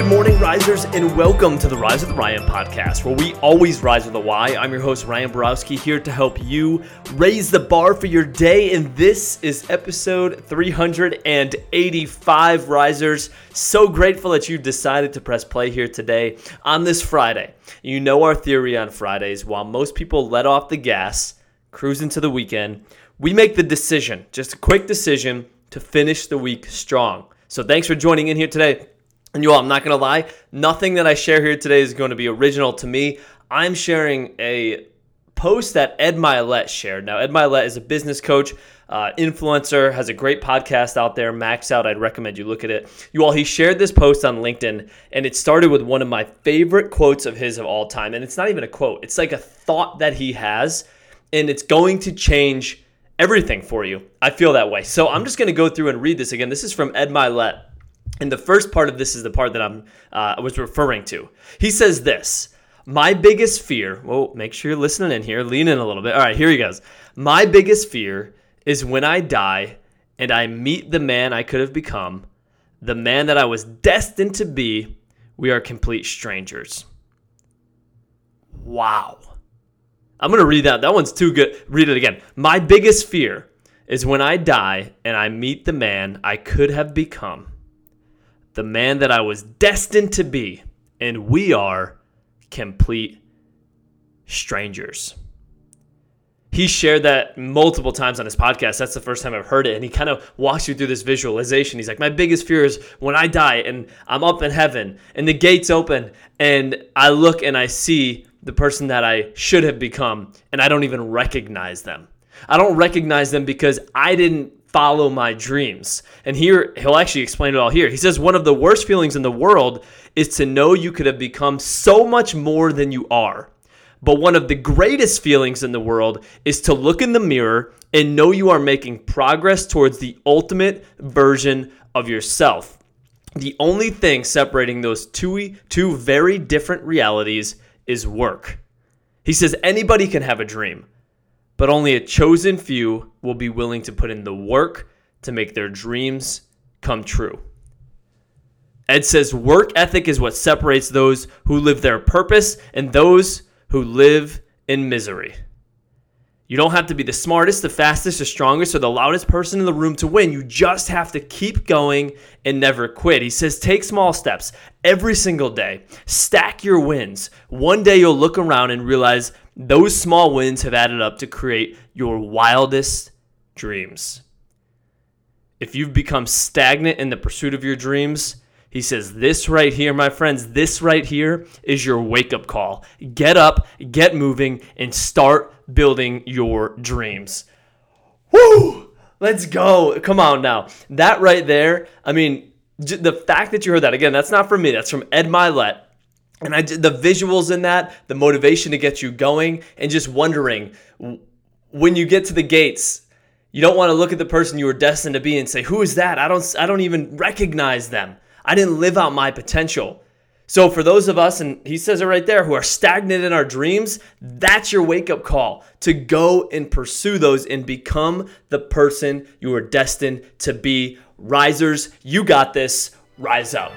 risers, and welcome to the Rise with Ryan podcast, where we always rise with a Y. I'm your host, Ryan Borowski, here to help you raise the bar for your day. And this is episode 385 Risers. So grateful that you've decided to press play here today on this Friday. You know our theory on Fridays. While most people let off the gas, cruise into the weekend, we make the decision, just a quick decision, to finish the week strong. So thanks for joining in here today. And you all, I'm not going to lie, nothing that I share here today is going to be original to me. I'm sharing a post that Ed Mylett shared. Now, Ed Mylett is a business coach, uh, influencer, has a great podcast out there, Max Out. I'd recommend you look at it. You all, he shared this post on LinkedIn, and it started with one of my favorite quotes of his of all time. And it's not even a quote, it's like a thought that he has, and it's going to change everything for you. I feel that way. So I'm just going to go through and read this again. This is from Ed Mylett. And the first part of this is the part that I'm uh, I was referring to. He says this: My biggest fear. Well, make sure you're listening in here. Lean in a little bit. All right, here he goes. My biggest fear is when I die and I meet the man I could have become, the man that I was destined to be. We are complete strangers. Wow. I'm going to read that. That one's too good. Read it again. My biggest fear is when I die and I meet the man I could have become the man that I was destined to be, and we are complete strangers. He shared that multiple times on his podcast. That's the first time I've heard it. And he kind of walks you through this visualization. He's like, My biggest fear is when I die and I'm up in heaven and the gates open and I look and I see the person that I should have become and I don't even recognize them. I don't recognize them because I didn't follow my dreams. And here, he'll actually explain it all here. He says, One of the worst feelings in the world is to know you could have become so much more than you are. But one of the greatest feelings in the world is to look in the mirror and know you are making progress towards the ultimate version of yourself. The only thing separating those two, two very different realities is work. He says anybody can have a dream, but only a chosen few will be willing to put in the work to make their dreams come true. Ed says work ethic is what separates those who live their purpose and those who live in misery. You don't have to be the smartest, the fastest, the strongest, or the loudest person in the room to win. You just have to keep going and never quit. He says, take small steps every single day. Stack your wins. One day you'll look around and realize those small wins have added up to create your wildest dreams. If you've become stagnant in the pursuit of your dreams, he says, This right here, my friends, this right here is your wake up call. Get up, get moving, and start building your dreams. Woo! Let's go. Come on now. That right there, I mean, the fact that you heard that, again, that's not from me, that's from Ed Mylett. And I did the visuals in that, the motivation to get you going, and just wondering when you get to the gates, you don't want to look at the person you were destined to be and say, "Who is that? I don't I don't even recognize them. I didn't live out my potential." So for those of us and he says it right there who are stagnant in our dreams, that's your wake-up call to go and pursue those and become the person you are destined to be. Risers, you got this. Rise up.